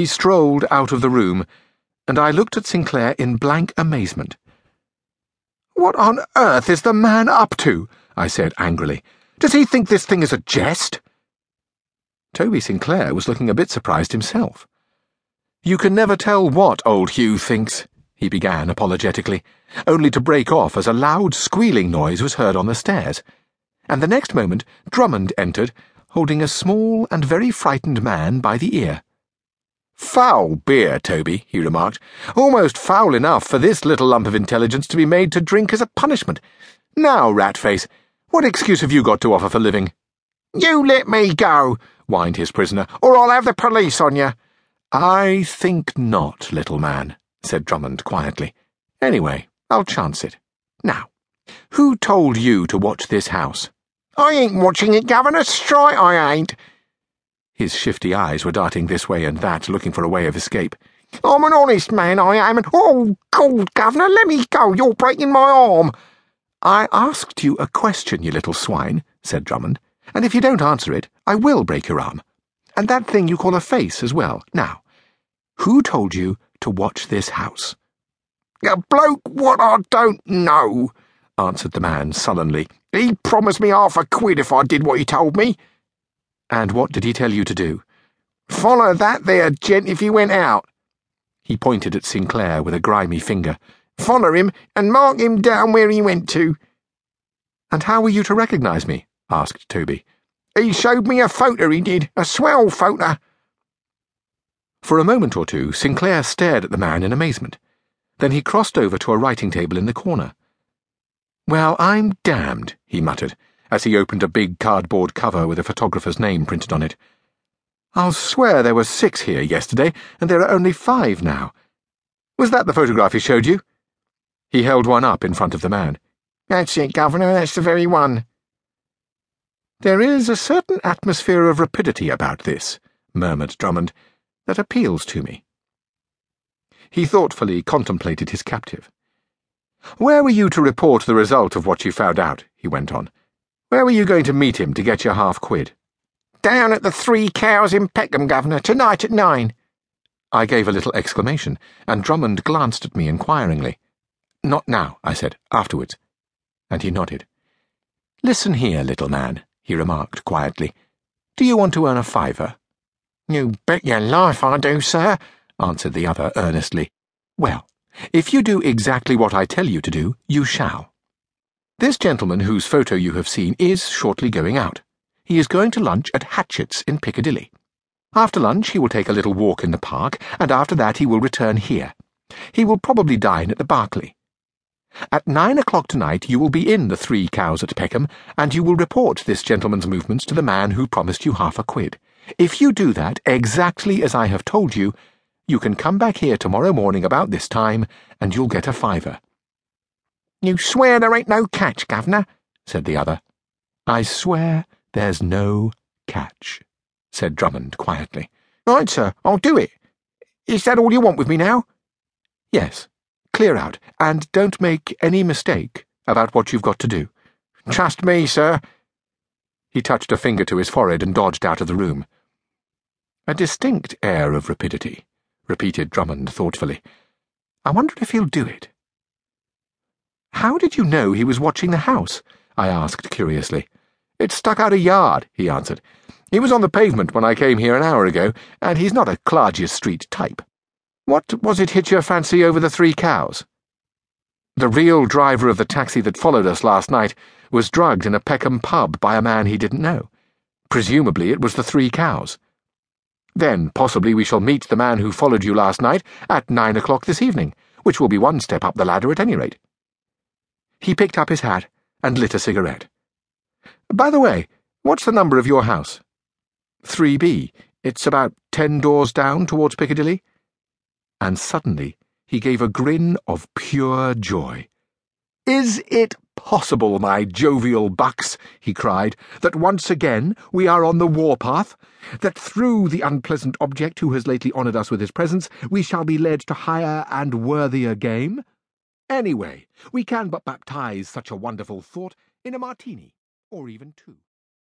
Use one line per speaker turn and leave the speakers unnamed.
He strolled out of the room, and I looked at Sinclair in blank amazement. What on earth is the man up to? I said angrily. Does he think this thing is a jest? Toby Sinclair was looking a bit surprised himself. You can never tell what old Hugh thinks, he began apologetically, only to break off as a loud squealing noise was heard on the stairs, and the next moment Drummond entered, holding a small and very frightened man by the ear. Foul beer, Toby, he remarked. Almost foul enough for this little lump of intelligence to be made to drink as a punishment. Now, Ratface, what excuse have you got to offer for living?
You let me go, whined his prisoner, or I'll have the police on you.
I think not, little man, said Drummond quietly. Anyway, I'll chance it. Now, who told you to watch this house?
I ain't watching it, Governor. Strike, I ain't.
His shifty eyes were darting this way and that, looking for a way of escape.
I'm an honest man, I am, and oh, God, Governor, let me go. You're breaking my arm.
I asked you a question, you little swine, said Drummond, and if you don't answer it, I will break your arm. And that thing you call a face as well. Now, who told you to watch this house?
A bloke what I don't know, answered the man sullenly. He promised me half a quid if I did what he told me.
And what did he tell you to do?
Follow that there gent if he went out.
He pointed at Sinclair with a grimy finger.
Follow him and mark him down where he went to.
And how were you to recognise me? asked Toby.
He showed me a photo, he did, a swell photo.
For a moment or two, Sinclair stared at the man in amazement. Then he crossed over to a writing table in the corner. Well, I'm damned, he muttered as he opened a big cardboard cover with a photographer's name printed on it. I'll swear there were six here yesterday, and there are only five now. Was that the photograph he showed you? He held one up in front of the man.
That's it, Governor, that's the very one.
There is a certain atmosphere of rapidity about this, murmured Drummond, that appeals to me. He thoughtfully contemplated his captive. Where were you to report the result of what you found out? he went on. Where were you going to meet him to get your half quid?
Down at the Three Cows in Peckham, Governor, tonight at nine.
I gave a little exclamation, and Drummond glanced at me inquiringly. Not now, I said, afterwards. And he nodded. Listen here, little man, he remarked quietly. Do you want to earn a fiver?
You bet your life I do, sir, answered the other earnestly.
Well, if you do exactly what I tell you to do, you shall. This gentleman whose photo you have seen is shortly going out. He is going to lunch at Hatchett's in Piccadilly. After lunch, he will take a little walk in the park, and after that, he will return here. He will probably dine at the Berkeley. At nine o'clock tonight, you will be in the Three Cows at Peckham, and you will report this gentleman's movements to the man who promised you half a quid. If you do that exactly as I have told you, you can come back here tomorrow morning about this time, and you'll get a fiver.
You swear there ain't no catch, Governor? said the other.
I swear there's no catch, said Drummond quietly.
Right, sir, I'll do it. Is that all you want with me now?
Yes. Clear out, and don't make any mistake about what you've got to do.
Trust me, sir.
He touched a finger to his forehead and dodged out of the room. A distinct air of rapidity, repeated Drummond thoughtfully. I wonder if he'll do it. How did you know he was watching the house? I asked curiously. It stuck out a yard, he answered. He was on the pavement when I came here an hour ago, and he's not a Clarges Street type. What was it hit your fancy over the three cows? The real driver of the taxi that followed us last night was drugged in a Peckham pub by a man he didn't know. Presumably it was the three cows. Then possibly we shall meet the man who followed you last night at nine o'clock this evening, which will be one step up the ladder at any rate. He picked up his hat and lit a cigarette. By the way, what's the number of your house? 3B. It's about ten doors down towards Piccadilly. And suddenly he gave a grin of pure joy. Is it possible, my jovial bucks, he cried, that once again we are on the warpath? That through the unpleasant object who has lately honoured us with his presence, we shall be led to higher and worthier game? Anyway, we can but baptize such a wonderful thought in a martini, or even two.